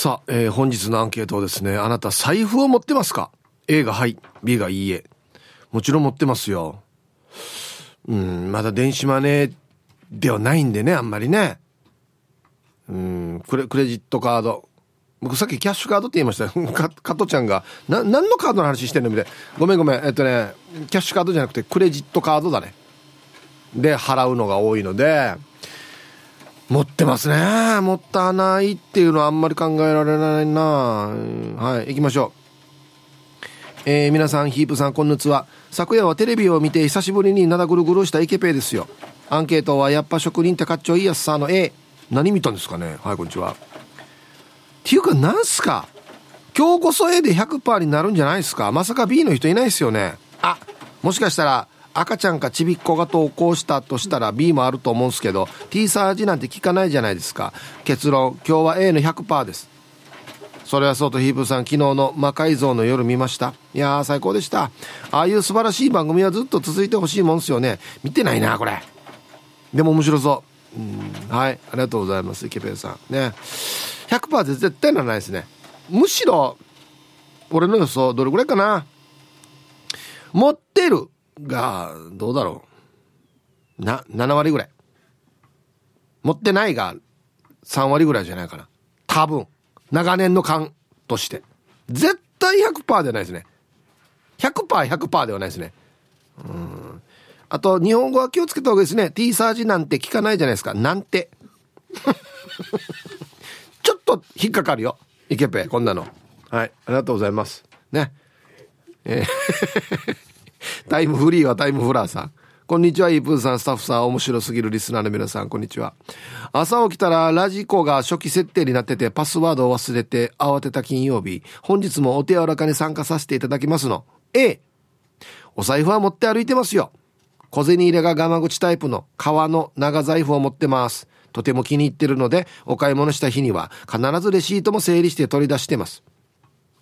さあ、えー、本日のアンケートですね。あなた財布を持ってますか ?A がはい、B がいいえ。もちろん持ってますよ。うん、まだ電子マネーではないんでね、あんまりね。うん、クレクレジットカード。僕さっきキャッシュカードって言いましたよ。か、加トちゃんが、な、何のカードの話してんの？みたいなごめんごめん。えっとね、キャッシュカードじゃなくてクレジットカードだね。で、払うのが多いので、持ってますね。持ったないっていうのはあんまり考えられないなはい、行きましょう。えー、皆さん、ヒープさん、こんにちは。昨夜はテレビを見て久しぶりになだぐるぐるしたイケペイですよ。アンケートはやっぱ職人ってかっちょいいやつさの A。何見たんですかねはい、こんにちは。っていうか、なんすか？今日こそ A で100%になるんじゃないですか？まさか B の人いないですよね。あ、もしかしたら、赤ちゃんかちびっこが投稿したとしたら B もあると思うんすけど T サージなんて聞かないじゃないですか。結論今日は A の100%です。それはそうとヒープさん昨日の魔改造の夜見ました。いやー最高でした。ああいう素晴らしい番組はずっと続いてほしいもんですよね。見てないなこれ。でも面白そう。うんはい。ありがとうございます池ペンさん。ね。100%で絶対ならないですね。むしろ俺の予想どれぐらいかな。持ってる。がどうだろう。な7割ぐらい。持ってないが3割ぐらいじゃないかな。多分。長年の勘として。絶対100%ではないですね。100%100% 100ではないですね。うん。あと日本語は気をつけた方がいいですね。T サージなんて聞かないじゃないですか。なんて。ちょっと引っかかるよ。イケペこんなの。はい。ありがとうございます。ね。えー タイムフリーはタイムフラーさんこんにちは、イープーさん、スタッフさん、面白すぎるリスナーの皆さん、こんにちは。朝起きたら、ラジコが初期設定になってて、パスワードを忘れて、慌てた金曜日。本日もお手柔らかに参加させていただきますの。A。お財布は持って歩いてますよ。小銭入れがガマ口タイプの革の長財布を持ってます。とても気に入ってるので、お買い物した日には、必ずレシートも整理して取り出してます。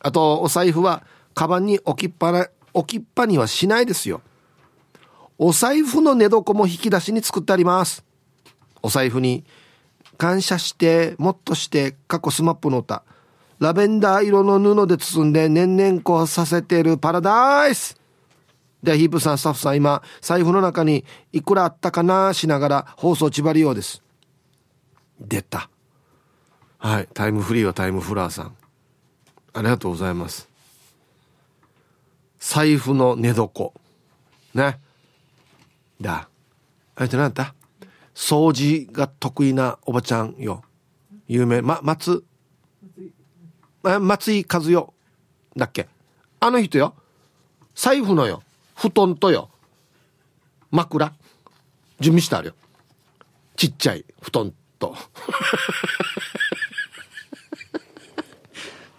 あと、お財布は、カバンに置きっぱな、置きっぱにはしないですよ。お財布の寝床も引き出しに作ってあります。お財布に、感謝して、もっとして、過去スマップの歌。ラベンダー色の布で包んで年々こうさせてるパラダイスで、ヒープさん、スタッフさん、今、財布の中にいくらあったかなしながら放送ちばりようです。出た。はい。タイムフリーはタイムフラーさん。ありがとうございます。財布の寝床。ね。だ。あれって何だ？った掃除が得意なおばちゃんよ。有名。ま、松、松井和代だっけ？あの人よ。財布のよ。布団とよ。枕。準備してあるよ。ちっちゃい布団と。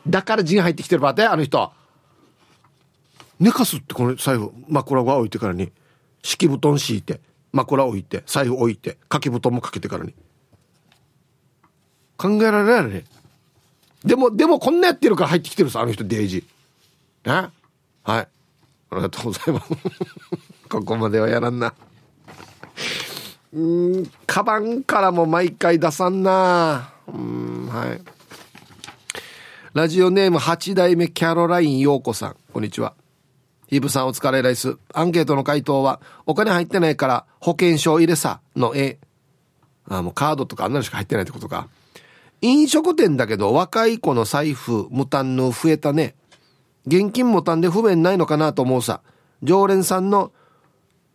だから陣入ってきてるばって、あの人。寝かすってこの財布枕が置いてからに敷布団敷いて枕置いて財布置いて掛け布団もかけてからに。考えられないね。でもでもこんなやってるから入ってきてるさあの人デイジー。ねはい。ありがとうございます。ここまではやらんな。うんカバンからも毎回出さんな。うんはい。ラジオネーム8代目キャロライン陽子さん。こんにちは。ヒブさんお疲れライス。アンケートの回答は、お金入ってないから保険証入れさの A。あ、もうカードとかあんなのしか入ってないってことか。飲食店だけど若い子の財布、無担の増えたね。現金無担で不便ないのかなと思うさ。常連さんの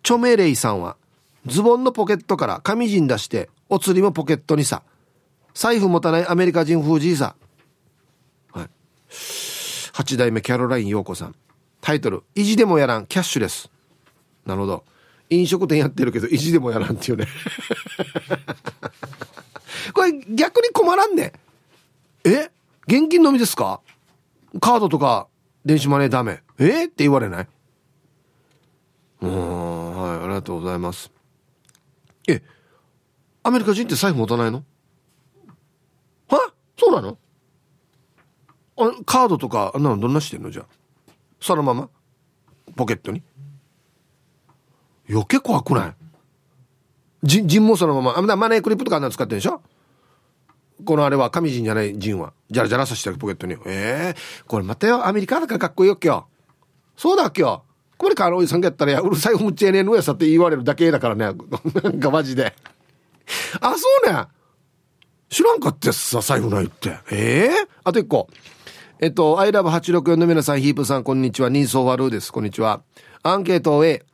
チョメレイさんは、ズボンのポケットから紙陣出して、お釣りもポケットにさ。財布持たないアメリカ人風じいさ。はい。8代目キャロライン陽子さん。タイトル、意地でもやらん、キャッシュレス。なるほど。飲食店やってるけど、意地でもやらんっていうね。これ逆に困らんね。え？現金のみですか？カードとか電子マネーダメ。え？って言われない？うん、はい、ありがとうございます。え、アメリカ人って財布持たないの？は？そうなの？あカードとか、あんなのどんなしてんの？じゃあ。そのままポケットに余計怖くないじ陣もそのままあマネークリップとかあんなの使ってるでしょ？このあれは上陣じゃない陣は。じゃらじゃらさしてるポケットに。ええー、これまたよ、アメリカだからかっこいいよ、今日。そうだ、今日。これからおじさんがやったら、うるさいおむちゃねえのやさって言われるだけだからね。なんかマジで。あ、そうね。知らんかってさ、財布ないって。ええー、あと一個。えっと、アイラブ864の皆さん、ヒープさん、こんにちは。人相悪です。こんにちは。アンケート A。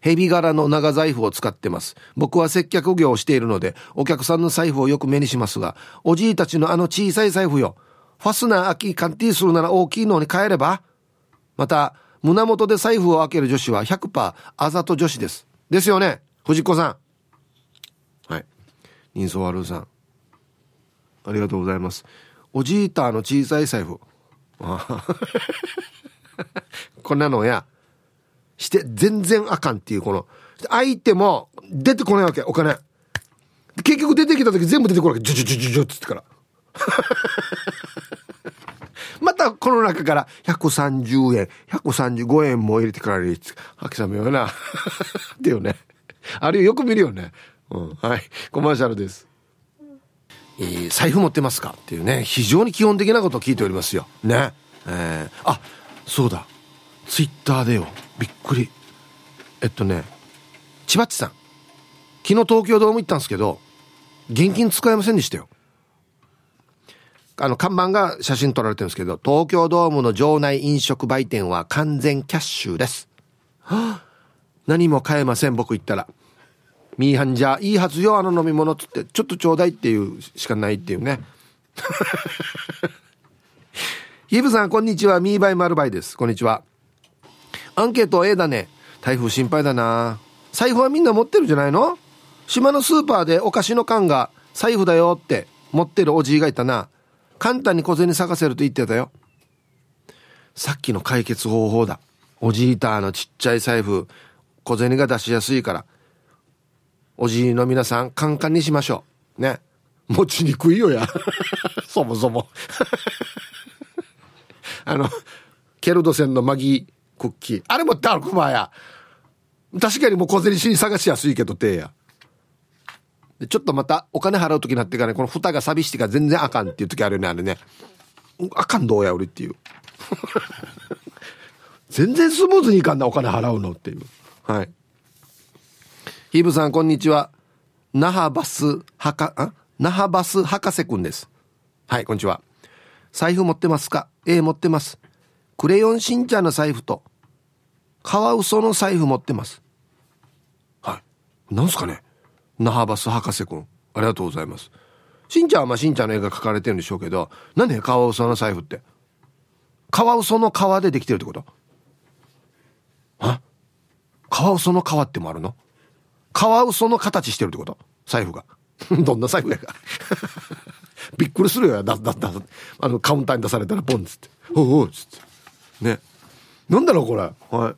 ヘビ柄の長財布を使ってます。僕は接客業をしているので、お客さんの財布をよく目にしますが、おじいたちのあの小さい財布よ。ファスナー開き、カンティーするなら大きいのに変えればまた、胸元で財布を開ける女子は100%あざと女子です。ですよね藤子さん。はい。人相悪さん。ありがとうございます。おじいたの小さい財布。こんなのや。して全然あかんっていうこの、相手も出てこないわけ、お金。結局出てきた時全部出てこるわけ。ジュジュジュジュジュって言ってから。またこの中から130円、135円も入れてかられる。秋雨ような。っていうね。あれよく見るよね。うん。はい。コマーシャルです。えー、財布持ってますかっていうね、非常に基本的なことを聞いておりますよ。ね。えー、あ、そうだ。ツイッターでよ。びっくり。えっとね、千葉っちさん。昨日東京ドーム行ったんですけど、現金使えませんでしたよ。あの、看板が写真撮られてるんですけど、東京ドームの場内飲食売店は完全キャッシュです。はあ、何も買えません、僕行ったら。ミーハンじゃいいはずよ、あの飲み物っつって、ちょっとちょうだいっていうしかないっていうね。ヒブさん、こんにちは。ミーバイマルバイです。こんにちは。アンケート A だね。台風心配だな。財布はみんな持ってるじゃないの？島のスーパーでお菓子の缶が財布だよって持ってるおじいがいたな。簡単に小銭探せると言ってたよ。さっきの解決方法だ。おじいたのちっちゃい財布、小銭が出しやすいから。おじいの皆さん、カンカンにしましょう。ね。持ちにくいよや。そもそも。あの、ケルド線のマギクッキー。あれもダルクマや。確かにもう小銭しに探しやすいけど、てや。ちょっとまたお金払う時になってからね、この蓋が錆びしてから全然あかんっていう時あるよね、あれね。あかんどうや、俺っていう。全然スムーズにいかんな、お金払うのっていう。はい。ヒブさん、こんにちは。那覇バス、はか、あ？那覇バス博士くんです。はい、こんにちは。財布持ってますか？ええ、持ってます。クレヨンしんちゃんの財布と、カワウソの財布持ってます。はい。なんすかね？那覇バス博士くん。ありがとうございます。しんちゃんはまあしんちゃんの絵が描かれてるんでしょうけど、なんでカワウソの財布って？カワウソの皮でできてるってこと？あ？カワウソの皮ってもあるの？カワウソの形してるってこと？財布が。どんな財布やか。びっくりするよ。だ、だ、だ、あの、カウンターに出されたらポンっつって。おうおうっつって。ね。なんだろうこれ。はい。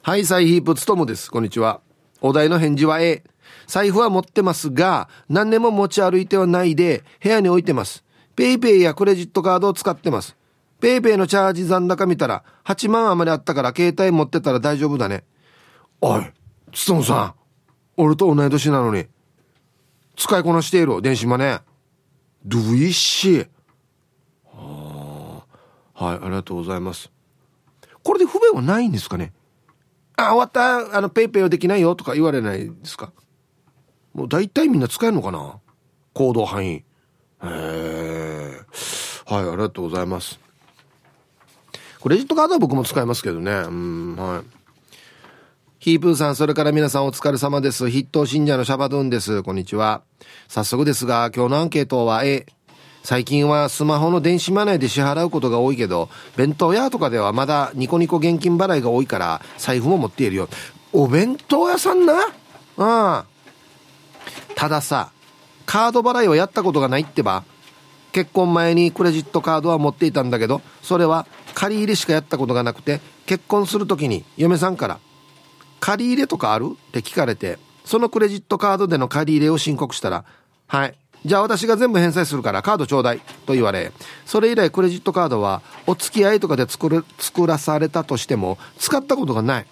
はい、サイヒープつともです。こんにちは。お題の返事は A。財布は持ってますが、何年も持ち歩いてはないで、部屋に置いてます。 PayPayやクレジットカードを使ってます。 PayPayのチャージ残高見たら、8万余りあったから携帯持ってたら大丈夫だね。おい、つともさん。俺と同い年なのに。使いこなしている電子マネー。ドゥイッシー。はい、ありがとうございます。これで不便はないんですかね？あ、終わった、あの、ペイペイはできないよとか言われないですか？もう大体みんな使えるのかな？行動範囲。へえ。はい、ありがとうございます。クレジットカードは僕も使いますけどね。うん、はい。ヒープーさん、それから皆さんお疲れ様です。筆頭信者のシャバドゥンです。こんにちは。早速ですが、今日のアンケートは A。最近はスマホの電子マネーで支払うことが多いけど、弁当屋とかではまだニコニコ現金払いが多いから財布も持っているよ。お弁当屋さんな？うん。たださ、カード払いをやったことがないってば。結婚前にクレジットカードは持っていたんだけど、それは借り入れしかやったことがなくて、結婚する時に嫁さんから、借り入れとかある？って聞かれて、そのクレジットカードでの借り入れを申告したら、はい、じゃあ私が全部返済するからカードちょうだいと言われ、それ以来クレジットカードはお付き合いとかで作る、作らされたとしても使ったことがない。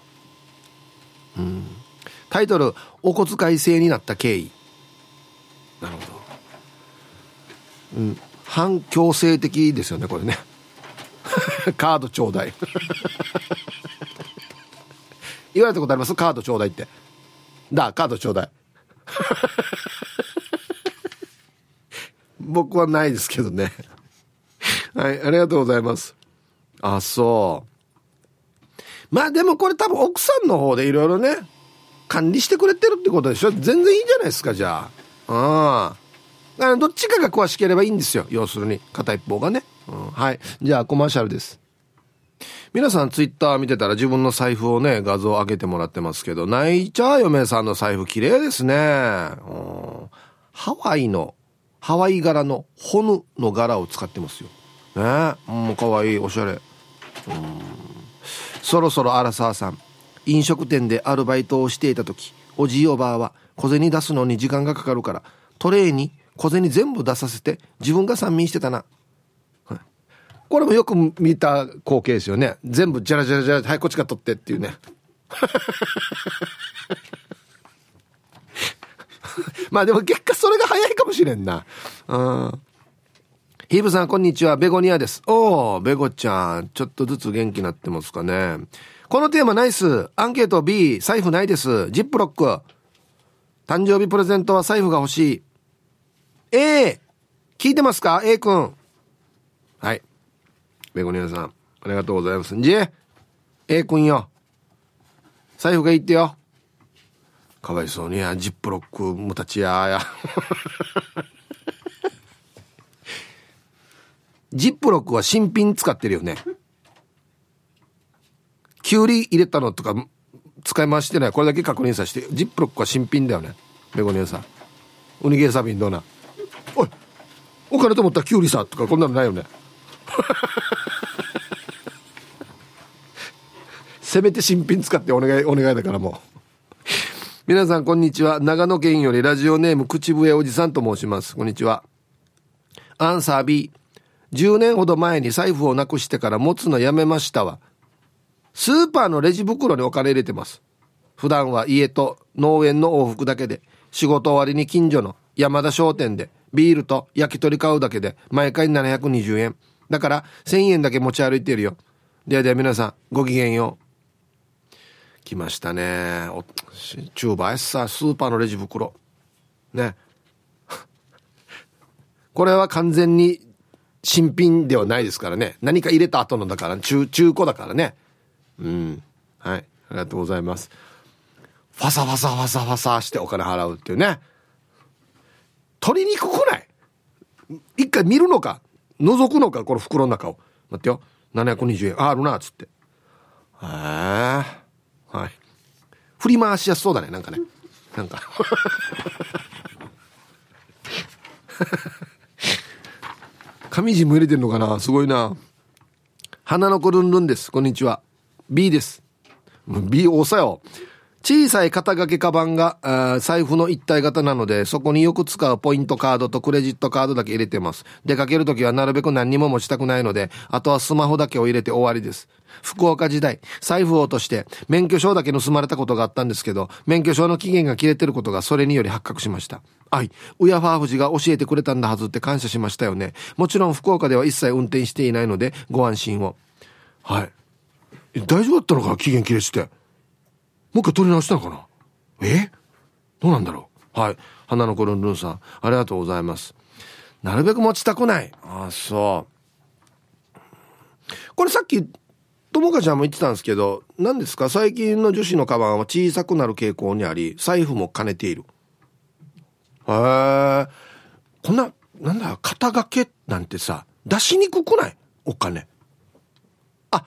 うん。タイトル、お小遣い制になった経緯。なるほど。うん、反強制的ですよねこれね カードちょうだい言われたことあります？カードちょうだいって。だカードちょうだい。僕はないですけどね。はいありがとうございます。あそう。まあでもこれ多分奥さんの方でいろいろね管理してくれてるってことでしょ？全然いいじゃないですかじゃあ。うん。どっちかが詳しければいいんですよ。要するに片一方がね、うん、はい。じゃあコマーシャルです。皆さんツイッター見てたら自分の財布をね、画像上げてもらってますけど、泣いちゃう嫁さんの財布綺麗ですね。ハワイの、ハワイ柄のホヌの柄を使ってますよ。ねもうかわいい、おしゃれ。そろそろアラサーさん。飲食店でアルバイトをしていた時、おじいおばあは小銭出すのに時間がかかるから、トレイに小銭全部出させて自分が三民してたな。これもよく見た光景ですよね。全部ジャラジャラジャラ、はい、こっちから取ってっていうね。まあでも結果それが早いかもしれんな。うん。ヒーブさん、こんにちは。ベゴニアです。おー、ベゴちゃん。ちょっとずつ元気になってますかね。このテーマナイス。アンケート B、財布ないです。ジップロック。誕生日プレゼントは財布が欲しい。A、聞いてますか ?A 君。ベゴニアさん、ありがとうございます。んじ A 君よ。財布がいいってよ。かわいそうにや、ジップロックもたちやや。ジップロックは新品使ってるよね。きゅうり入れたのとか使い回してない。これだけ確認させて。ジップロックは新品だよね。ベゴニアさん。ウニゲーサビンどうな。おいお金と思ったらきゅうりさとかこんなのないよね。せめて新品使ってお願いお願いだからもう。皆さんこんにちは。長野県よりラジオネーム口笛おじさんと申します。こんにちは。アンサー B10 年ほど前に財布をなくしてから持つのやめましたわ。スーパーのレジ袋にお金入れてます。普段は家と農園の往復だけで仕事終わりに近所の山田商店でビールと焼き鳥買うだけで毎回720円。だから1000円だけ持ち歩いてるよ。ではでは皆さんごきげんよう。来ましたね。お中バエッサースーパーのレジ袋。ね。これは完全に新品ではないですからね。何か入れた後のだから中中古だからね。うん。はい。ありがとうございます。ファサファサファサファサしてお金払うっていうね。取りにくくない？一回見るのか？覗くのかこの袋の中を待ってよ720円ああるなっつってへえはい。振り回しやすそうだね、なんかね。なんか上地も入れてんのかな？すごいな。花の子ルンルンです。こんにちは。B です。B 多さよ。小さい肩掛けカバンが財布の一体型なのでそこによく使うポイントカードとクレジットカードだけ入れてます。出かける時はなるべく何にも持ちたくないのであとはスマホだけを入れて終わりです。福岡時代財布を落として免許証だけ盗まれたことがあったんですけど免許証の期限が切れてることがそれにより発覚しました。はいウヤファーフジが教えてくれたんだはずって感謝しましたよね。もちろん福岡では一切運転していないのでご安心を。はい。大丈夫だったのか期限切れして。もう一回撮り直したのかな？え？どうなんだろう？はい。花の子ルンルンさんありがとうございます。なるべく持ちたくない。ああそう。これさっきともかちゃんも言ってたんですけど何ですか？最近の女子のカバンは小さくなる傾向にあり財布も兼ねている。へえこんななんだ？肩掛けなんてさ出しにくくない？お金。あ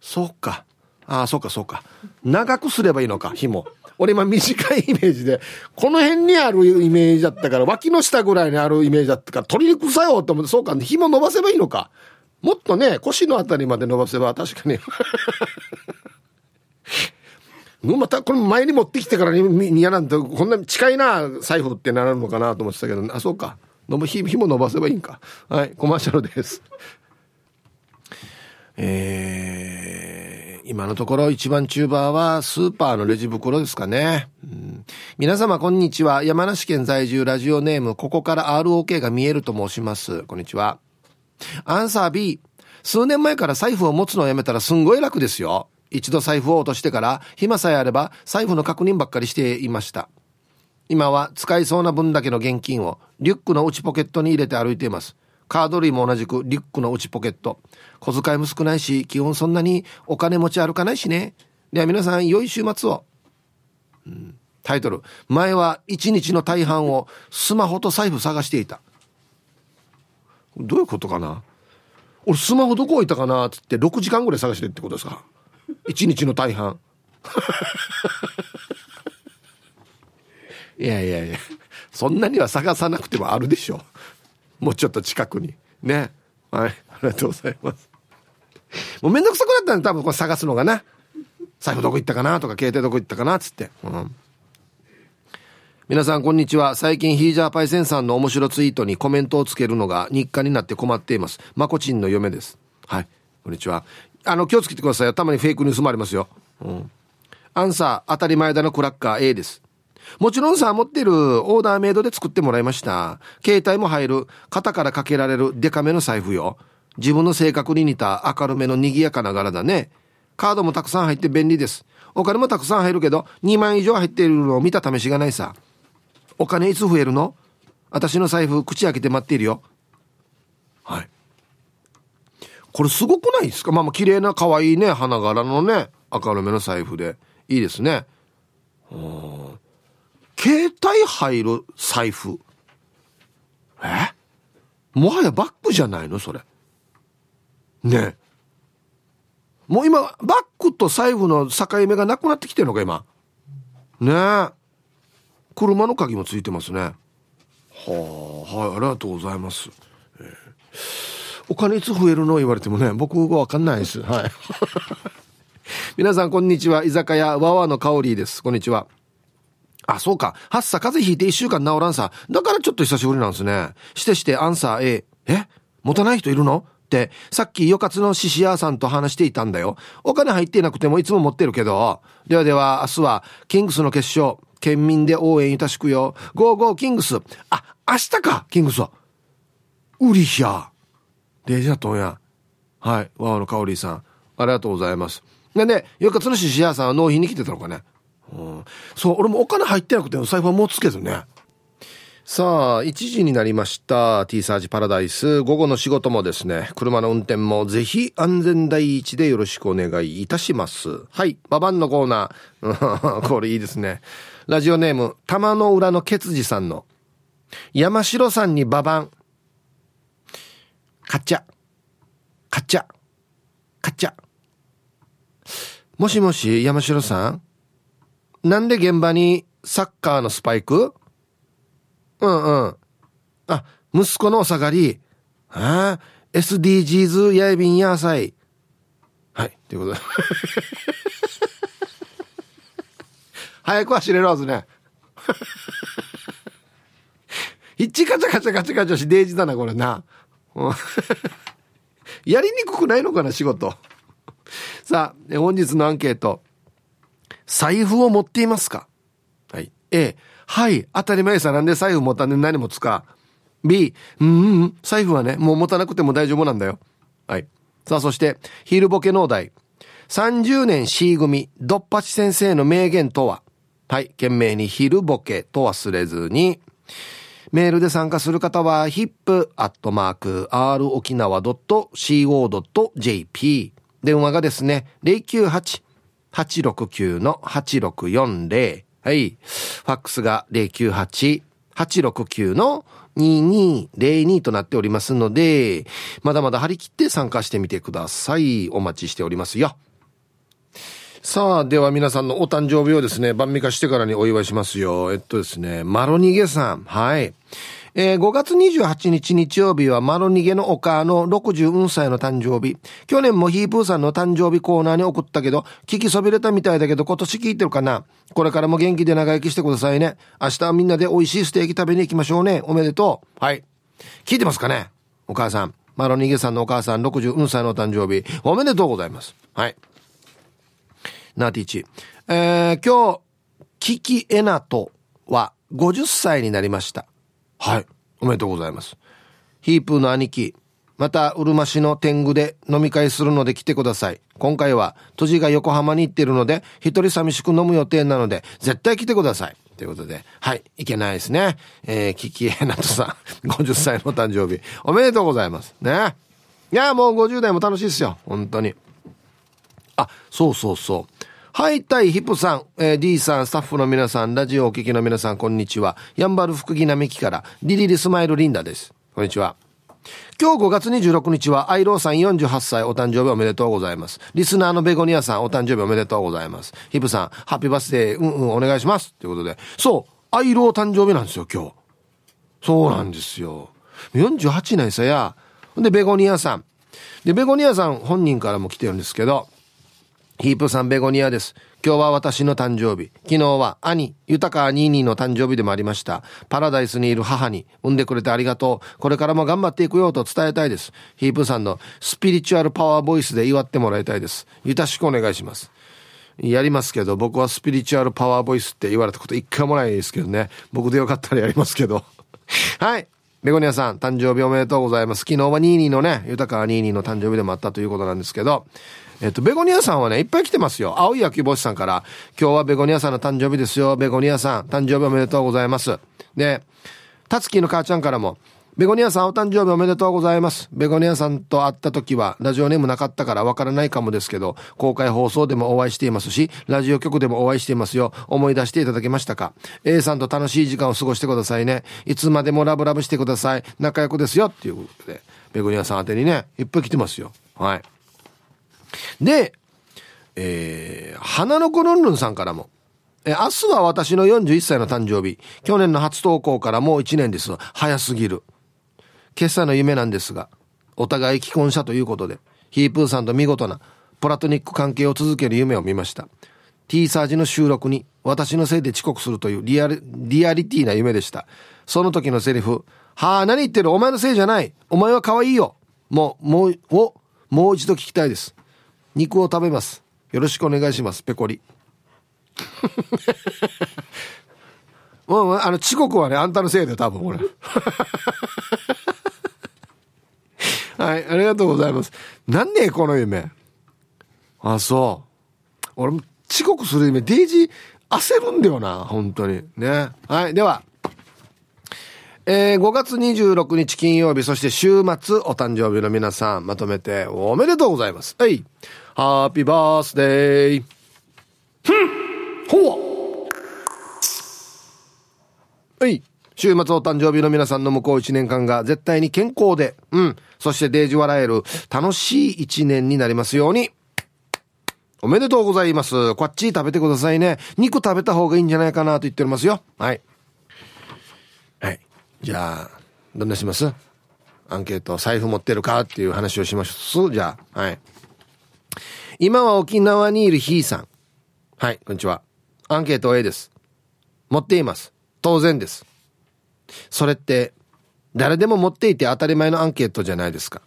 そうか。ああ、そうかそうか。長くすればいいのか、紐。俺今短いイメージで、この辺にあるイメージだったから、脇の下ぐらいにあるイメージだったから、取りにくさよと思って、そうか、紐伸ばせばいいのか。もっとね、腰のあたりまで伸ばせば確かに。も うまた、これ前に持ってきてからに嫌なんて、こんな近いな、財布ってなるのかなと思ってたけど、あ、そうか。紐伸ばせばいいんか。はい、コマーシャルです。えー今のところ一番チューバーはスーパーのレジ袋ですかね。うん皆様こんにちは。山梨県在住ラジオネーム、ここから ROK が見えると申します。こんにちは。アンサー B。数年前から財布を持つのをやめたらすんごい楽ですよ。一度財布を落としてから暇さえあれば財布の確認ばっかりしていました。今は使いそうな分だけの現金をリュックの内ポケットに入れて歩いています。カード類も同じくリュックの内ポケット。小遣いも少ないし、基本そんなにお金持ち歩かないしね。では皆さん、良い週末を。うん、タイトル。前は一日の大半をスマホと財布探していた。どういうことかな？俺スマホどこ置いたかなっつって6時間ぐらい探してってことですか？一日の大半。いやいやいや、そんなには探さなくてもあるでしょ。もうちょっと近くに。ね。はい。ありがとうございます。もうめんどくさくなったんで多分これ探すのがな。財布どこ行ったかなとか、携帯どこ行ったかなっつって。うん。皆さんこんにちは。最近ヒージャーパイセンさんの面白ツイートにコメントをつけるのが日課になって困っています。まこちんの嫁です。はい。こんにちは。あの、気をつけてください。たまにフェイクニュースもありますよ。うん。アンサー、当たり前だのクラッカー A です。もちろんさ、持ってるオーダーメイドで作ってもらいました。携帯も入る、肩からかけられるデカめの財布よ。自分の性格に似た明るめの賑やかな柄だね。カードもたくさん入って便利です。お金もたくさん入るけど、2万以上入っているのを見た試しがないさ。お金いつ増えるの？私の財布、口開けて待っているよ。はい。これすごくないですか？まあまあ綺麗な可愛いね、花柄のね、明るめの財布で。いいですね。うん携帯入る財布。え？もはやバッグじゃないの？それ。ねえもう今、バッグと財布の境目がなくなってきてるのか、今？ねえ。車の鍵もついてますね。はあ、はい、ありがとうございます。えー、お金いつ増えるの？言われてもね、僕がわかんないです。はい。皆さん、こんにちは。居酒屋、わわの香りです。こんにちは。あ、そうか。発作風邪ひいて一週間治らんさ。だからちょっと久しぶりなんですね。してしてアンサー A。え？持たない人いるの？って、さっきよかつの獅子屋さんと話していたんだよ。お金入っていなくてもいつも持ってるけど。ではでは、明日は、キングスの決勝。県民で応援いたしくよ。ゴーゴーキングス。あ、明日か、キングスは。うりひゃ。デジャトンや。はい。ワオのカオリーさん。ありがとうございます。でね、よかつの獅子屋さんは納品に来てたのかね。うん、そう俺もお金入ってなくてお財布は持つけどね。さあ1時になりました。T サージパラダイス。午後の仕事もですね車の運転もぜひ安全第一でよろしくお願いいたします。はいババンのコーナー。これいいですね。ラジオネーム玉の裏のケツジさんの。山城さんにババンカッチャ。カッチャ。カッチャ。もしもし山城さん？なんで現場にサッカーのスパイク？うんうん。あ、息子のお下がり。ああ、SDGs やいびんやさい。はい、ということで。早く走れるはずね。一カチャカチャカチャカチャしデージだな、これな。やりにくくないのかな、仕事。さあ、本日のアンケート。財布を持っていますか？はい。A、はい、当たり前さ、なんで財布持たんで何持つか。B、うん、うん、財布はね、もう持たなくても大丈夫なんだよ。はい。さあ、そして、ヒールボケ農大。30年 C 組、ドッパチ先生の名言とは？はい、懸命にヒルボケと忘れずに。メールで参加する方は、hip.r 沖縄 .co.jp。電話がですね、098 869-8640。はい。ファックスが098-869の2202となっておりますので、まだまだ張り切って参加してみてください。お待ちしておりますよ。さあ、では皆さんのお誕生日をですね、晩味化してからにお祝いしますよ。えっとですね、マロニゲさん。はい。えー、5月28日日曜日はマロニゲのお母の60歳の誕生日。去年もヒープーさんの誕生日コーナーに送ったけど、聞きそびれたみたいだけど今年聞いてるかな？これからも元気で長生きしてくださいね。明日はみんなで美味しいステーキ食べに行きましょうね。おめでとう。はい。聞いてますかね？お母さん。マロニゲさんのお母さん60歳の誕生日。おめでとうございます。はい。ナーティチ。えー、今日、キキエナトは50歳になりました。はい。おめでとうございます。ヒープーの兄貴、また、うるま市の天狗で飲み会するので来てください。今回は、都知が横浜に行ってるので、一人寂しく飲む予定なので、絶対来てください。ということで、はい、いけないですね。えー、キキエナトさん、50歳の誕生日、おめでとうございます。ね。いや、もう50代も楽しいですよ。本当に。あ、そうそうそう。はい、たいヒプさん、えー、D さん、スタッフの皆さん、ラジオお聞きの皆さん、こんにちは。やんばる福木並木から、リリリスマイルリンダです。こんにちは。今日5月26日は、アイローさん48歳お誕生日おめでとうございます。リスナーのベゴニアさんお誕生日おめでとうございます。ヒブさん、ハッピーバースデー、うんうんお願いします。ということで、そう、アイロー誕生日なんですよ、今日。そうなんですよ。48年さや。で、ベゴニアさん。で、ベゴニアさん本人からも来てるんですけど、ヒープさんベゴニアです。今日は私の誕生日。昨日は兄、豊かニーニーの誕生日でもありました。パラダイスにいる母に産んでくれてありがとう。これからも頑張っていくよと伝えたいです。ヒープさんのスピリチュアルパワーボイスで祝ってもらいたいです。よろしくお願いします。やりますけど、僕はスピリチュアルパワーボイスって言われたこと一回もないですけどね。僕でよかったらやりますけど。はい。ベゴニアさん、誕生日おめでとうございます。昨日はニーニーのね、豊かニーニーの誕生日でもあったということなんですけど、えっと、ベゴニアさんはね、いっぱい来てますよ。青い焼き星さんから、今日はベゴニアさんの誕生日ですよ。ベゴニアさん、誕生日おめでとうございます。で、タツキの母ちゃんからも、ベゴニアさんお誕生日おめでとうございます。ベゴニアさんと会った時は、ラジオネームなかったからわからないかもですけど、公開放送でもお会いしていますし、ラジオ局でもお会いしていますよ。思い出していただけましたか ?A さんと楽しい時間を過ごしてくださいね。いつまでもラブラブしてください。仲良くですよ。っていうことで、ベゴニアさん宛てにね、いっぱい来てますよ。はい。で、えー、花の子ルンルンさんからも、え明日は私の41歳の誕生日。去年の初投稿からもう1年です。早すぎる。今朝の夢なんですが、お互い既婚者ということで、ヒープーさんと見事なプラトニック関係を続ける夢を見ました。T サージの収録に私のせいで遅刻するというリアル、リアリティな夢でした。その時のセリフ、はあ、何言ってる？お前のせいじゃない。お前は可愛いよ。もう、もう、を、もう一度聞きたいです。肉を食べます。よろしくお願いします。ペコリ。もうあの遅刻はねあんたのせいで多分俺 はいありがとうございます。なんでこの夢？あそう。俺も遅刻する夢デイジー焦るんだよな本当に。ね。はいでは。えー、5月26日金曜日、そして週末お誕生日の皆さん、まとめておめでとうございます。はい。ハッピーバースデー。ふんほわはい。週末お誕生日の皆さんの向こう1年間が絶対に健康で、うん。そしてデージ笑える楽しい1年になりますように。おめでとうございます。こっち食べてくださいね。肉食べた方がいいんじゃないかなと言っておりますよ。はい。はい。じゃあ、どんなします？アンケート、財布持ってるか？っていう話をしましょう。じゃあ、はい。今は沖縄にいるひーさん。はい、こんにちは。アンケート A です。持っています。当然です。それって、誰でも持っていて当たり前のアンケートじゃないですか。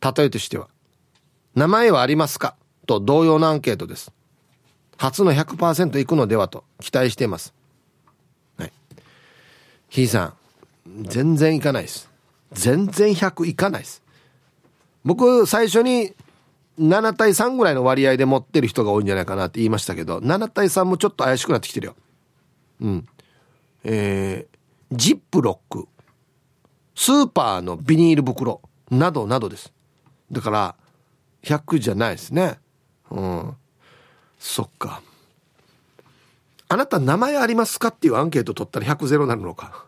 例えとしては、名前はありますか？と同様のアンケートです。初の100%いくのでは？と期待しています。はい。ひーさん、全然いかないです。全然100いかないです。僕、最初に7対3ぐらいの割合で持ってる人が多いんじゃないかなって言いましたけど、7対3もちょっと怪しくなってきてるよ。うん。えー、ジップロック、スーパーのビニール袋、などなどです。だから、100じゃないですね。うん。そっか。あなた名前ありますかっていうアンケート取ったら100ゼロになるのか。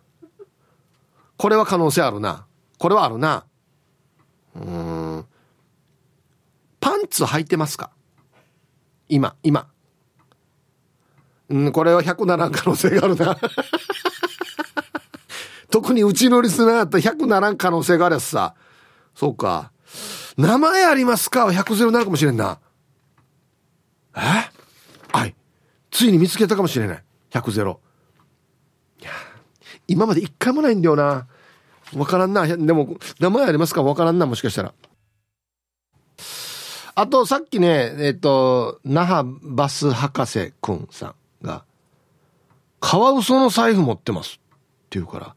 これは可能性あるな。これはあるな。うん。パンツ履いてますか？今、今。うん、これは100ならん可能性があるな。特にうちのリスナーだったら100ならん可能性があるやつさ。そうか。名前ありますか？は100ゼロになるかもしれんな。え？はい。ついに見つけたかもしれない。100ゼロ。いや、今まで一回もないんだよな。わからんな。でも、名前ありますか？わからんな、もしかしたら。あと、さっきね、えっ、と、那覇バス博士くんさんが、カワウソの財布持ってますって言うから、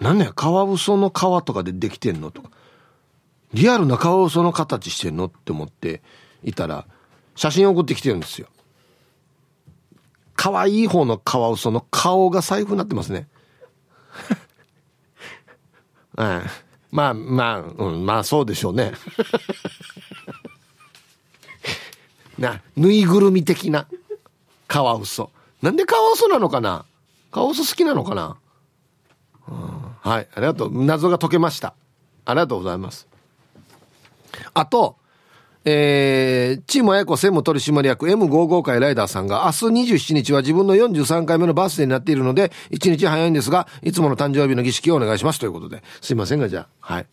なんねカワウソの皮とかでできてんのとか、リアルなカワウソの形してんのって思っていたら、写真送ってきてるんですよ。可愛い方のカワウソの顔が財布になってますね。う ん、まあまあ、うん、まあそうでしょうね。な、ぬいぐるみ的なカワウソ。なんでカワウソなのかな？カワウソ好きなのかな、うん、はい、ありがとう。謎が解けました。ありがとうございます。あと、えー、チーム綾子専務取締役 M55 会ライダーさんが明日27日は自分の43回目のバースデーになっているので、1日早いんですが、いつもの誕生日の儀式をお願いしますということで。すいませんが、じゃあ、はい。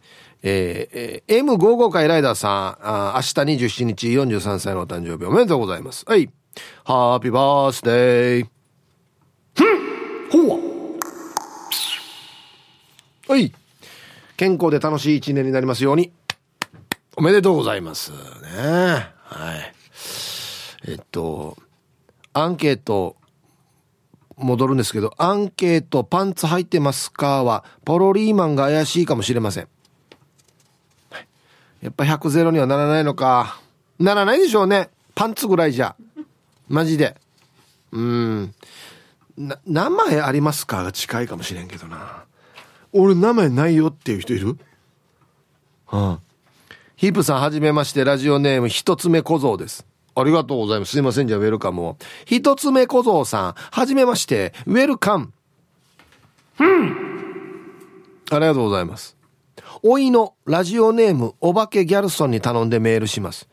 えー、M55 回ライダーさん、あ明日27日43歳のお誕生日おめでとうございます。はい。ハッピーバースデー。ふんほうはい。健康で楽しい一年になりますように。おめでとうございますね。はい。えっと、アンケート、戻るんですけど、アンケートパンツ履いてますかは、ポロリーマンが怪しいかもしれません。やっぱ100ゼロにはならないのか。ならないでしょうね。パンツぐらいじゃ。マジで。うん。な、名前ありますか？が近いかもしれんけどな。俺名前ないよっていう人いる？うん。ヒープさんはじめまして、ラジオネーム一つ目小僧です。ありがとうございます。すいません、じゃあウェルカムを。一つ目小僧さん、はじめまして、ウェルカム。うん。ありがとうございます。おいのラジオネームお化けギャルソンに頼んでメールします。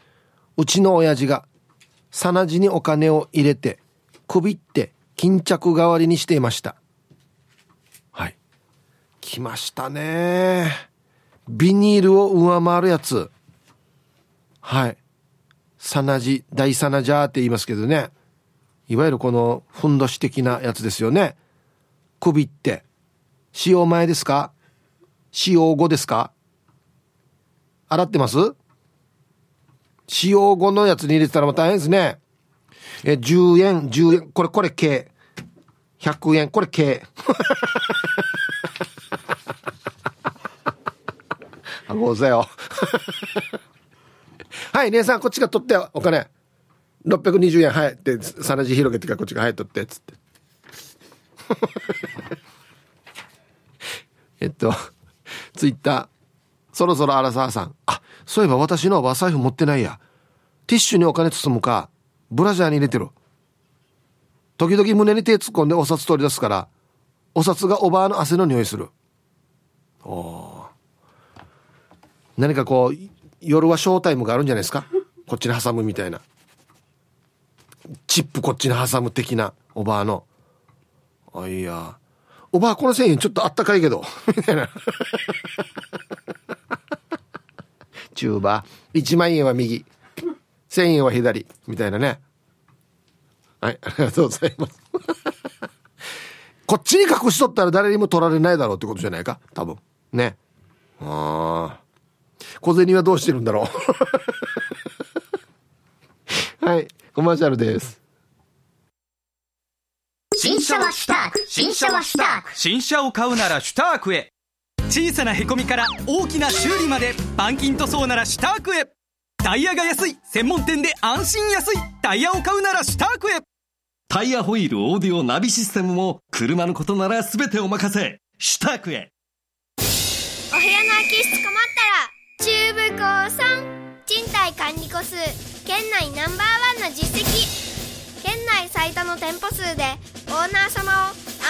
うちの親父が、さなじにお金を入れて、首って巾着代わりにしていました。はい。来ましたねビニールを上回るやつ。はい。サナジ、大サナジャーって言いますけどね。いわゆるこのふんどし的なやつですよね。首って。使用前ですか？使用後ですか？洗ってます？使用後のやつに入れてたらもう大変ですね。え、10円、10円、これ、これ、計。100円、これ、計。あござよ。はい、姉さん、こっちが取ってお金。620円、はい。で、さなじ広げてからこっちが、はい、取って、つって。えっと、ツイッター。そろそろアラサーさん。あ、そういえば私のお財布持ってないや。ティッシュにお金包むか、ブラジャーに入れてる。時々胸に手突っ込んでお札取り出すから、お札がおばあの汗の匂いする。お何かこう夜はショータイムがあるんじゃないですか？こっちに挟むみたいなチップこっちに挟む的なおばあのあいやおばあこの1000円ちょっとあったかいけど。みたいな。中馬1万円は右。1000円は左。みたいなね。はいありがとうございます。こっちに隠しとったら誰にも取られないだろうってことじゃないか？多分。ね。ああ小銭はどうしてるんだろう？はいコマーシャルです。新車はシュターク。新車はシュターク。新車を買うならシュタークへ。小さなへこみから大きな修理まで板金塗装ならシュタークへ。タイヤが安い専門店で安心安い。タイヤを買うならシュタークへ。タイヤホイールオーディオナビシステムも車のことなら全てお任せ。シュタークへ。お部屋の空き室困ったら中部高さん賃貸管理個数県内ナンバーワンの実績県内最多の店舗数でオーナー様を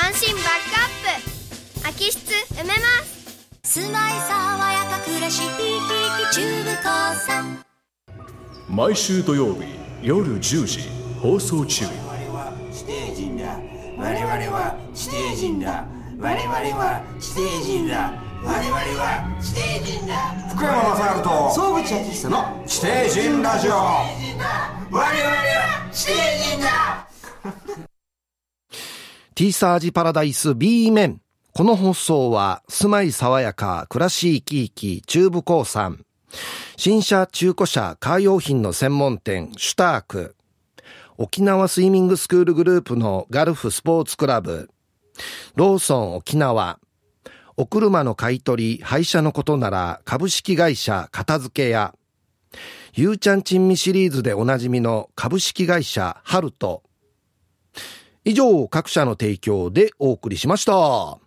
安心バックアップ。空き室埋めます。住まい爽やか暮らし毎週土曜日夜10時放送中。我々は地底人だ我々は地底人だ我々は地底人だ。我々は地底人だ。福山雅治と総口昭久の地底人ラジオ。我々は地底人だ。ティーサージパラダイス B 面この放送は住まい爽やか暮らし生き生き中部興産。新車中古車カー用品の専門店シュターク。沖縄スイミングスクールグループのガルフスポーツクラブ、ローソン沖縄、お車の買い取り、廃車のことなら株式会社片付け屋、ゆうちゃん珍味シリーズでおなじみの株式会社ハルト。以上、各社の提供でお送りしました。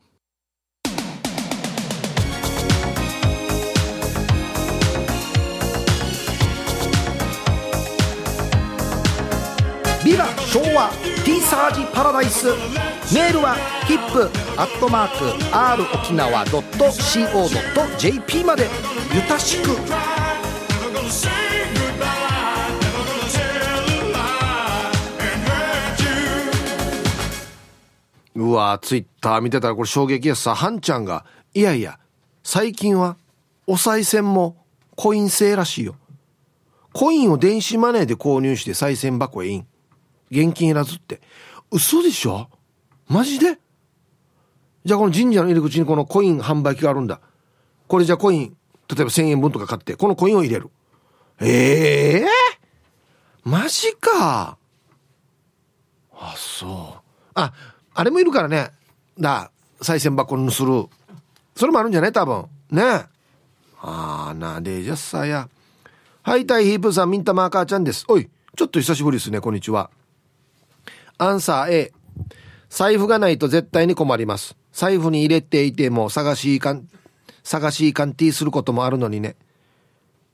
昭和ティーサージパラダイス。メールはヒップアットマーク R 沖縄 .co.jp まで。ゆたしく。うわツイッター見てたらこれ衝撃やさハンちゃんが。いやいや最近はお賽銭もコイン制らしいよ。コインを電子マネーで購入して賽銭箱へイン。現金いらずって。嘘でしょ？マジで？じゃあこの神社の入り口にこのコイン販売機があるんだ。これじゃあコイン例えば1000円分とか買ってこのコインを入れる。ええマジか。あそう。ああれもいるからね。だ賽銭箱にする。それもあるんじゃない？多分。ね。ああなでじゃさや。はいタイヒープーさんミンタマーカーちゃんです。おいちょっと久しぶりですねこんにちは。アンサー A 財布がないと絶対に困ります。財布に入れていても探しいかん探しいかんティーすることもあるのにね。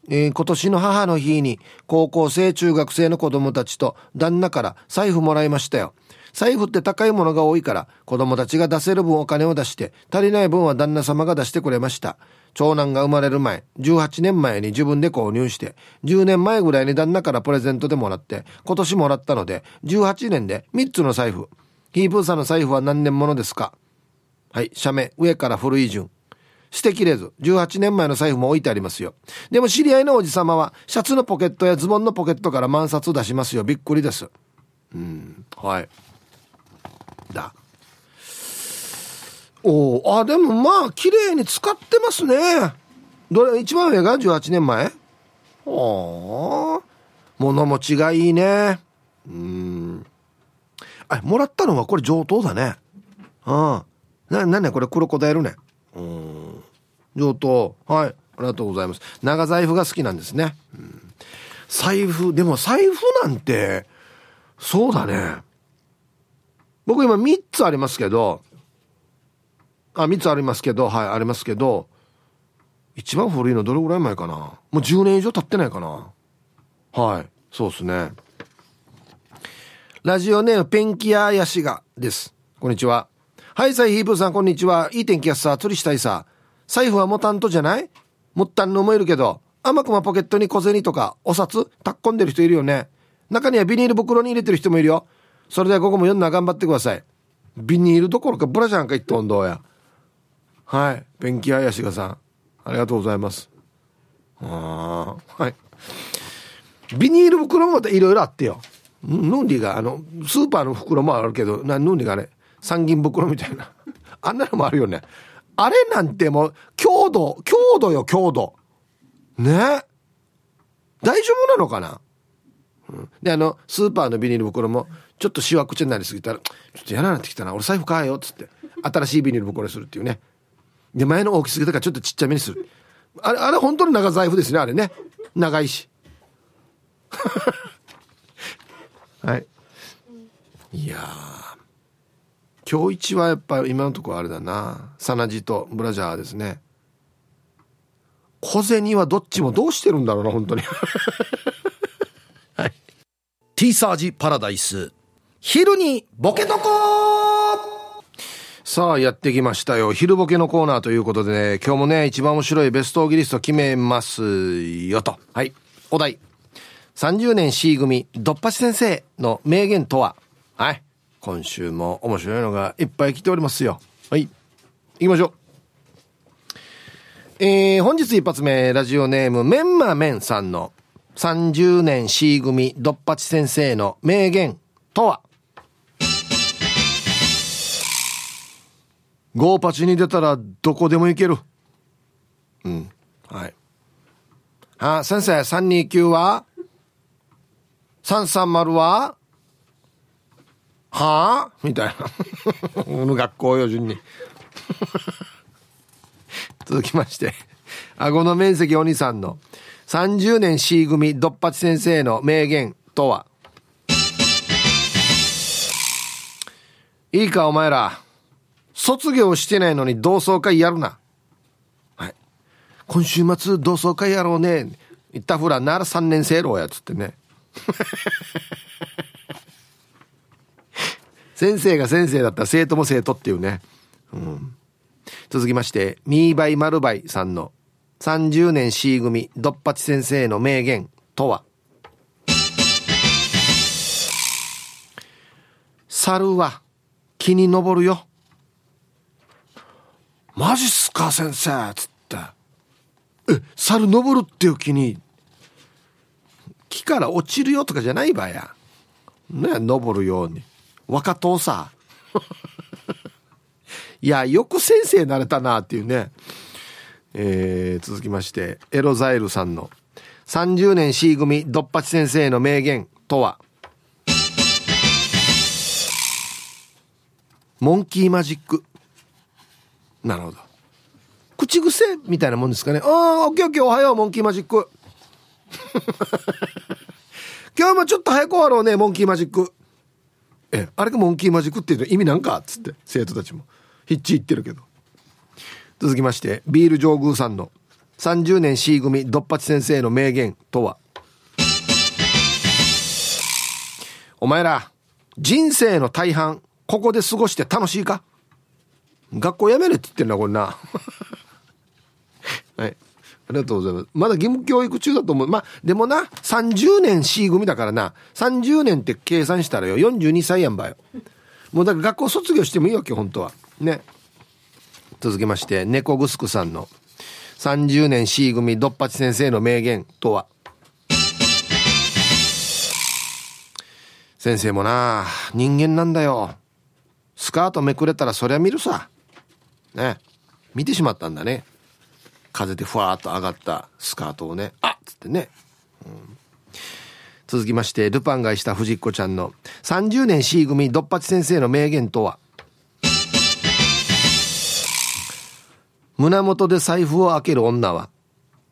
えー今年の母の日に高校生中学生の子供たちと旦那から財布もらいましたよ。財布って高いものが多いから子供たちが出せる分お金を出して足りない分は旦那様が出してくれました。長男が生まれる前18年前に自分で購入して10年前ぐらいに旦那からプレゼントでもらって今年もらったので18年で3つの財布。ヒープーさんの財布は何年ものですか？はい写メ。上から古い順。捨てきれず18年前の財布も置いてありますよ。でも知り合いのおじさまはシャツのポケットやズボンのポケットから万札出しますよ。びっくりです。うんはい。おおあでもまあ綺麗に使ってますね。どれ一番上が18年前？おあ物持ちがいいね。うん。あもらったのはこれ上等だね。うん。ななんねこれクロコダイルね。うん。上等。はい。ありがとうございます。長財布が好きなんですね、うん。財布でも財布なんてそうだね。僕今3つありますけどあ3つありますけどはいありますけど一番古いのどれぐらい前かな？もう10年以上経ってないかな？はいそうですね。ラジオネームペンキ屋ヤシガです。こんにちは。はいサイヒープーさんこんにちは。いい天気やさ釣りしたいさ。財布はもたんとじゃない？もったんの思えるけど甘くまポケットに小銭とかお札たっこんでる人いるよね。中にはビニール袋に入れてる人もいるよ。それでは午後も読んだ頑張ってください。ビニールどころかブラジャーなんか言っとんどうや。はい。ペンキ屋ヤシガさん。ありがとうございます。あー。はい。ビニール袋もまたいろいろあってよ。ヌンディがあのスーパーの袋もあるけどなヌンディがね三銀袋みたいな。あんなのもあるよね。あれなんてもう強度強度よ強度。ね。大丈夫なのかな、うん、であのスーパーのビニール袋もちょっとしわくちゃになりすぎたらちょっと嫌ななってきたな。俺財布買えよっつって。新しいビニール袋にするっていうね。で前の大きすぎたからちょっとちっちゃめにする。あれあれ本当に長財布ですねあれね。長いし。はい。いやー。今日一はやっぱ今のところあれだな。サナジとブラジャーですね。小銭はどっちもどうしてるんだろうな本当に。はい。ティーサージパラダイス。昼にボケとこさあやってきましたよ。昼ボケのコーナーということでね今日もね一番面白いベストオギリスト決めますよと。はい。お題。30年 C 組ドッパチ先生の名言とは？はい。今週も面白いのがいっぱい来ておりますよ。はい。行きましょう。えー、本日一発目ラジオネームメンマメンさんの30年 C 組ドッパチ先生の名言とは？ゴーパチに出たらどこでも行ける。うん。はい。あ先生329は？330は？はあ？みたいな。こ の学校よ、順に。続きまして、顎の面積お兄さんの。30年 C 組ドッパチ先生の名言とは、いいかお前ら、卒業してないのに同窓会やるな。はい。今週末同窓会やろうね。言ったふらなら3年生ろやつってね。先生が先生だったら生徒も生徒っていうね。うん、続きまして、ミーバイマルバイさんの30年 C 組ドッパチ先生の名言とは、猿は木に登るよ。マジっすか先生つって。え、猿登るっていう木に、木から落ちるよとかじゃないばや。ね、登るように。若党さ。いや、よく先生になれたなっていうね。えー、続きまして、エロザイルさんの30年 C 組ドッパチ先生の名言とは、モンキーマジック。なるほど。口癖みたいなもんですかね。ああ、オッケーオッケーおはよう、モンキーマジック。今日もちょっと早く終わろうね、モンキーマジック。え、あれがモンキーマジックっていうの意味なんかっつって、生徒たちも。ヒッチ言ってるけど。続きまして、ビール上宮さんの30年 C 組ドッパチ先生の名言とは、お前ら、人生の大半、ここで過ごして楽しいか？学校辞めるって言ってんな、これな。はい。ありがとうございます。まだ義務教育中だと思う。まあ、でもな、30年 C 組だからな、30年って計算したらよ、42歳やんばよ。もうだから学校卒業してもいいわけよ、本当は。ね。続きまして、猫ぐすくさんの30年 C 組ドッパチ先生の名言とは、先生もな、人間なんだよ。スカートめくれたらそりゃ見るさ。ね。見てしまったんだね。風でふわーっと上がったスカートをね。あっつってね。うん続きまして、ルパンがした藤子ちゃんの30年 C 組ドッパチ先生の名言とは、胸元で財布を開ける女は、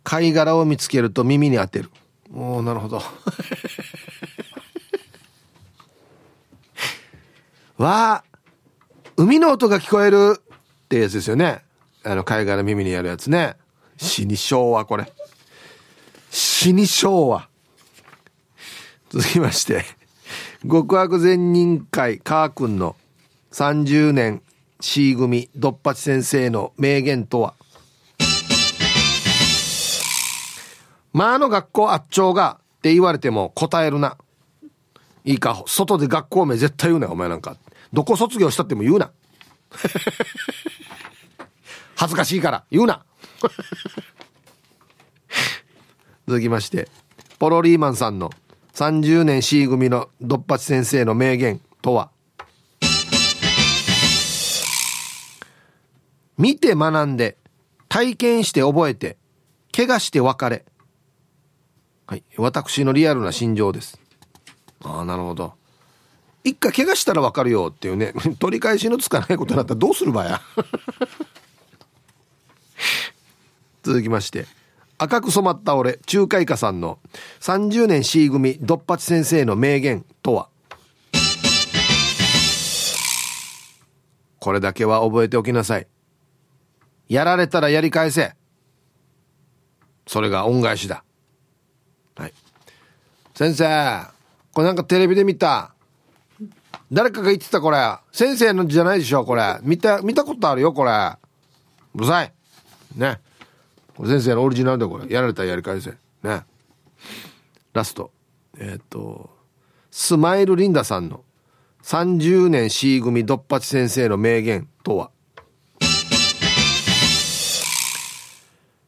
貝殻を見つけると耳に当てる。おおなるほど。わあ、海の音が聞こえるってやつですよね。あの、貝殻耳にやるやつね。死に昭和、これ。死に昭和。続きまして、極悪善人会カー君の30年 C 組ドッパチ先生の名言とは、まあ、あの学校あっちょうがって言われても答えるな。いいか、外で学校名絶対言うなよ、お前なんか。どこ卒業したっても言うな。恥ずかしいから言うな。続きまして、ポロリーマンさんの30年 C 組のドッパチ先生の名言とは、見て学んで、体験して覚えて、怪我して別れ。はい。私のリアルな心情です。ああ、なるほど。一回怪我したらわかるよっていうね、取り返しのつかないことになったらどうするばや？続きまして、赤く染まった俺、中華イカさんの30年 C 組ドッパチ先生の名言とは、これだけは覚えておきなさい。やられたらやり返せ。それが恩返しだ。はい。先生、これなんかテレビで見た。誰かが言ってたこれ。先生のじゃないでしょ、これ。見た、見たことあるよ、これ。うるさい。ね。先生のオリジナルでこれ。やられたらやり返せ。ね。ラスト。えーっ、と、スマイルリンダさんの30年 C 組ドッパチ先生の名言とは、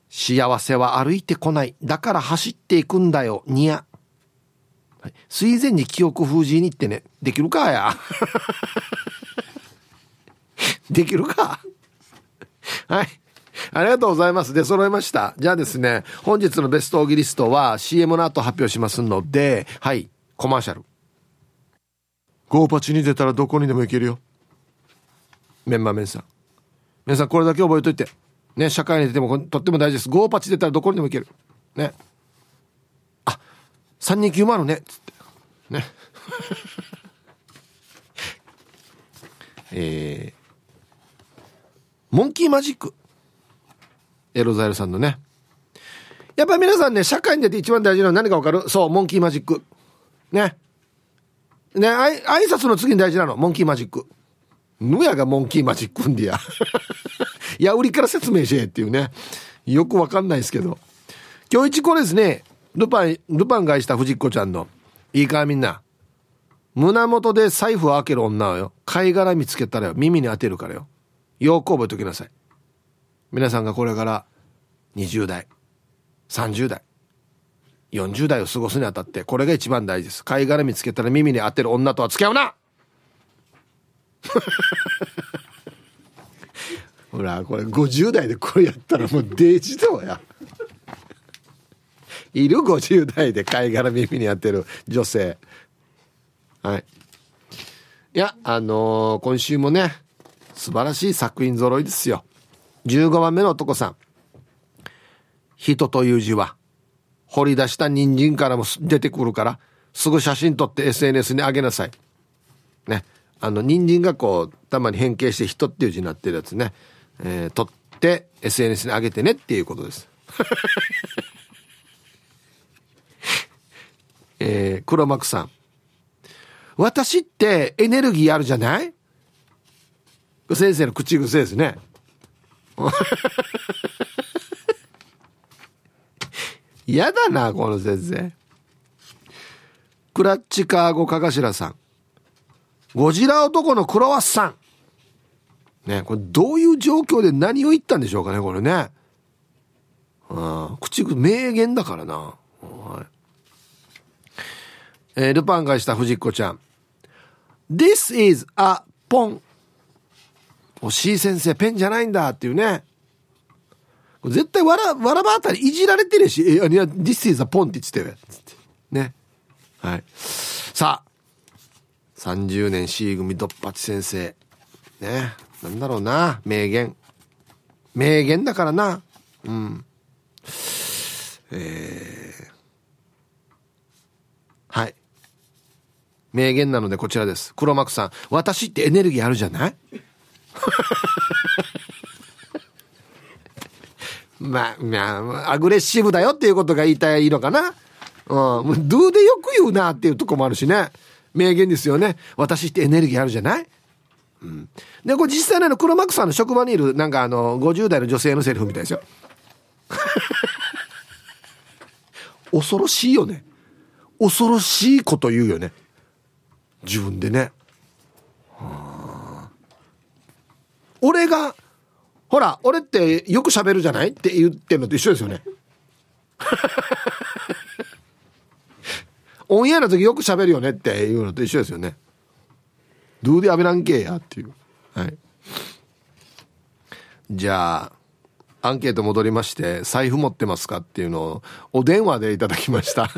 幸せは歩いてこない。だから走っていくんだよ。にや。はい水前に記憶封じに行ってね。できるかや。できるか。はい。ありがとうございます。で、揃いました。じゃあですね、本日のベストオギリストは CM の後発表しますので、はい、コマーシャル。ゴーパチに出たらどこにでも行けるよメンマメンさん皆さんこれだけ覚えといてね社会に出てもとっても大事ですゴーパチ出たらどこにでも行けるね3290ね。っつって。ね。えー、モンキーマジック。エロザイルさんのね。やっぱり皆さんね社会に出て一番大事なのは何か分かる？そうモンキーマジック。ね。ねあい挨拶の次に大事なの。モンキーマジック。ぬやがモンキーマジックんでや。いや売りから説明しえっていうね。よく分かんないですけど。今日一これですね。ルパンルパンがいした藤子ちゃんの。いいかみんな。胸元で財布を開ける女をよ。貝殻見つけたらよ。耳に当てるからよ。よく覚えておきなさい。皆さんがこれから20代30代40代を過ごすにあたってこれが一番大事です。貝殻見つけたら耳に当てる女とは付き合うな。ほらこれ50代でこれやったらもうデジドやいる50代で貝殻耳に当てる女性。はい。いやあのー今週もね素晴らしい作品揃いですよ。15番目の男さん。人という字は掘り出した人参からも出てくるからすぐ写真撮って SNS に上げなさい。ね。あの人参がこうたまに変形して人っていう字になってるやつね、えー撮って SNS に上げてねっていうことです。えー、黒幕さん。私ってエネルギーあるじゃない？先生の口癖ですね。嫌だなこの先生。クラッチカーゴかがしらさん。ゴジラ男のクロワッサン。ねこれどういう状況で何を言ったんでしょうかねこれね。うん口癖名言だからな。えールパンがした藤子ちゃん。This is a ポンおしい先生ペンじゃないんだっていうね。絶対わらわらばあたりいじられてるし「えいや This is a ポン」って言ってたよ。つってね。はい。さあ。30年 C 組ドッパチ先生。ね。なんだろうな。名言。名言だからな。うん。えー、はい名言なのでこちらです黒幕さん私ってエネルギーあるじゃない？まあ、まあ、アグレッシブだよっていうことが言いたいのかな？うん。ドゥでよく言うなっていうとこもあるしね。名言ですよね。私ってエネルギーあるじゃない？うん。で、これ実際、の黒幕さんの職場にいる、なんかあの、50代の女性のセリフみたいですよ。恐ろしいよね。恐ろしいこと言うよね。自分でね。はあ俺が、ほら、俺ってよく喋るじゃないって言ってんのと一緒ですよね。オンエアの時よく喋るよねっていうのと一緒ですよね。どうでアベランケーやっていう。はい。じゃあ、アンケート戻りまして、財布持ってますかっていうのをお電話でいただきました。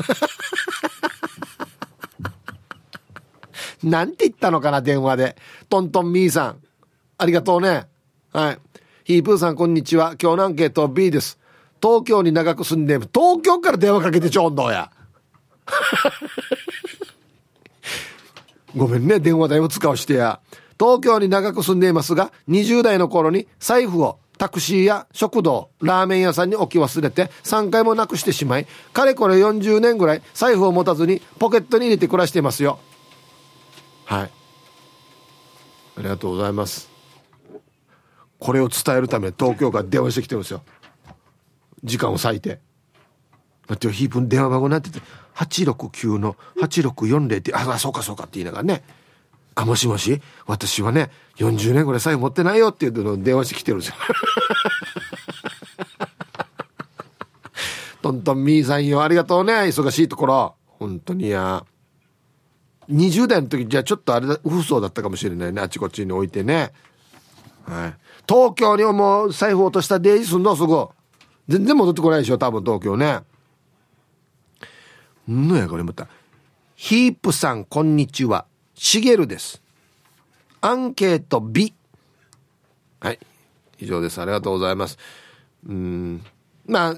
なんて言ったのかな、電話で。トントンミーさん。ありがとうね。はい。ヒープーさん、こんにちは。今日のアンケート B です。東京に長く住んで、東京から電話かけてちょうどや。ごめんね、電話代を使わしてや。東京に長く住んでいますが、20代の頃に財布をタクシーや食堂、ラーメン屋さんに置き忘れて3回もなくしてしまい、かれこれ40年ぐらい財布を持たずにポケットに入れて暮らしていますよ。はい。ありがとうございます。これを伝えるため東京から電話してきてるんですよ。時間を割いて。待ってよ、ヒープン電話番号になってて、869の8640って、あ、あそうかそうかって言いながらね。あ、もしもし私はね、40年ぐらい財布持ってないよっていうの電話してきてるんですよ。トントンミーさんよ、ありがとうね。忙しいところ。本当にや。20代の時じゃあちょっとあれだ、不相だったかもしれないね。あちこちに置いてね。はい。東京にもう財布落としたデイジすんのすぐ。全然戻ってこないでしょ、多分東京ね。んのやこれまた。ヒープさん、こんにちは。しげるですアンケート B はい以上ですありがとうございますうんまあ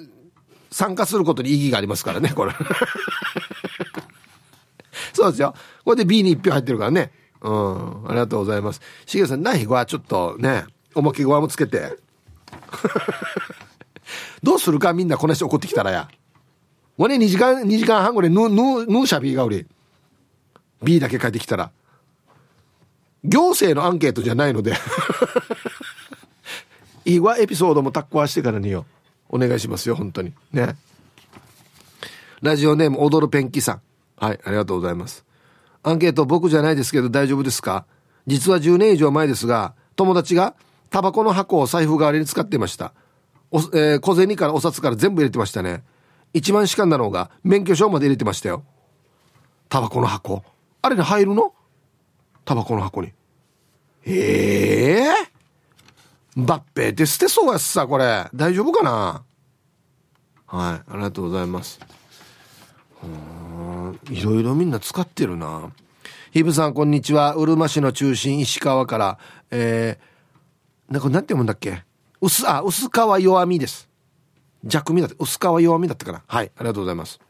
参加することに意義がありますからねこれそうですよこれで B に1票入ってるからねうんありがとうございますしげさんないはちょっとねおまけごわもつけて どうするか？みんなこの人怒ってきたらや。わね2時間、2時間半ぐらいぬ、ぬ、ぬしゃ B がおり。B だけ帰ってきたら。行政のアンケートじゃないので。いいわ、エピソードもタッコはしてからによ。お願いしますよ、本当に。ね。ラジオネーム、踊るペンキさん。はい、ありがとうございます。アンケート僕じゃないですけど大丈夫ですか？実は10年以上前ですが、友達がタバコの箱を財布代わりに使っていました。お、えー小銭からお札から全部入れてましたね。一番しかんだのが、免許証まで入れてましたよ。タバコの箱。あれに入るの？タバコの箱に。ええバッペって捨てそうやっさ、これ。大丈夫かな？はい、ありがとうございます。うんいろいろみんな使ってるな。ヒブさん、こんにちは。うるま市の中心、石川から、えー、なんか、なんて読むんだっけ？薄、あ、薄皮弱みです。弱みだって、薄皮弱みだったかな。はい、ありがとうございます。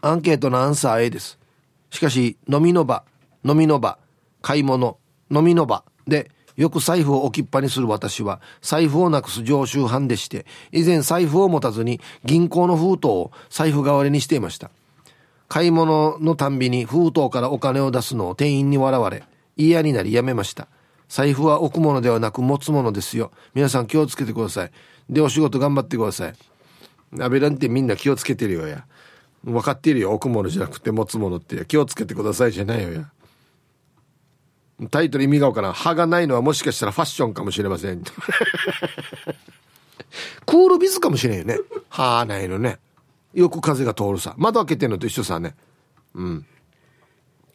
アンケートのアンサー A です。しかし、飲みの場、飲みの場、買い物、飲みの場で、よく財布を置きっぱにする私は、財布をなくす常習犯でして、以前財布を持たずに銀行の封筒を財布代わりにしていました。買い物のたんびに封筒からお金を出すのを店員に笑われ、嫌になりやめました。財布は置くものではなく持つものですよ。皆さん気をつけてください。で、お仕事頑張ってください。アベランってみんな気をつけてるよや。分かってるよ。置くものじゃなくて持つものって。気をつけてくださいじゃないよや。タイトル意味がわからん。歯がないのはもしかしたらファッションかもしれません。クールビズかもしれんよね。歯ないのね。よく風が通るさ。窓開けてんのと一緒さね。うん。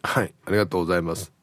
はい。ありがとうございます。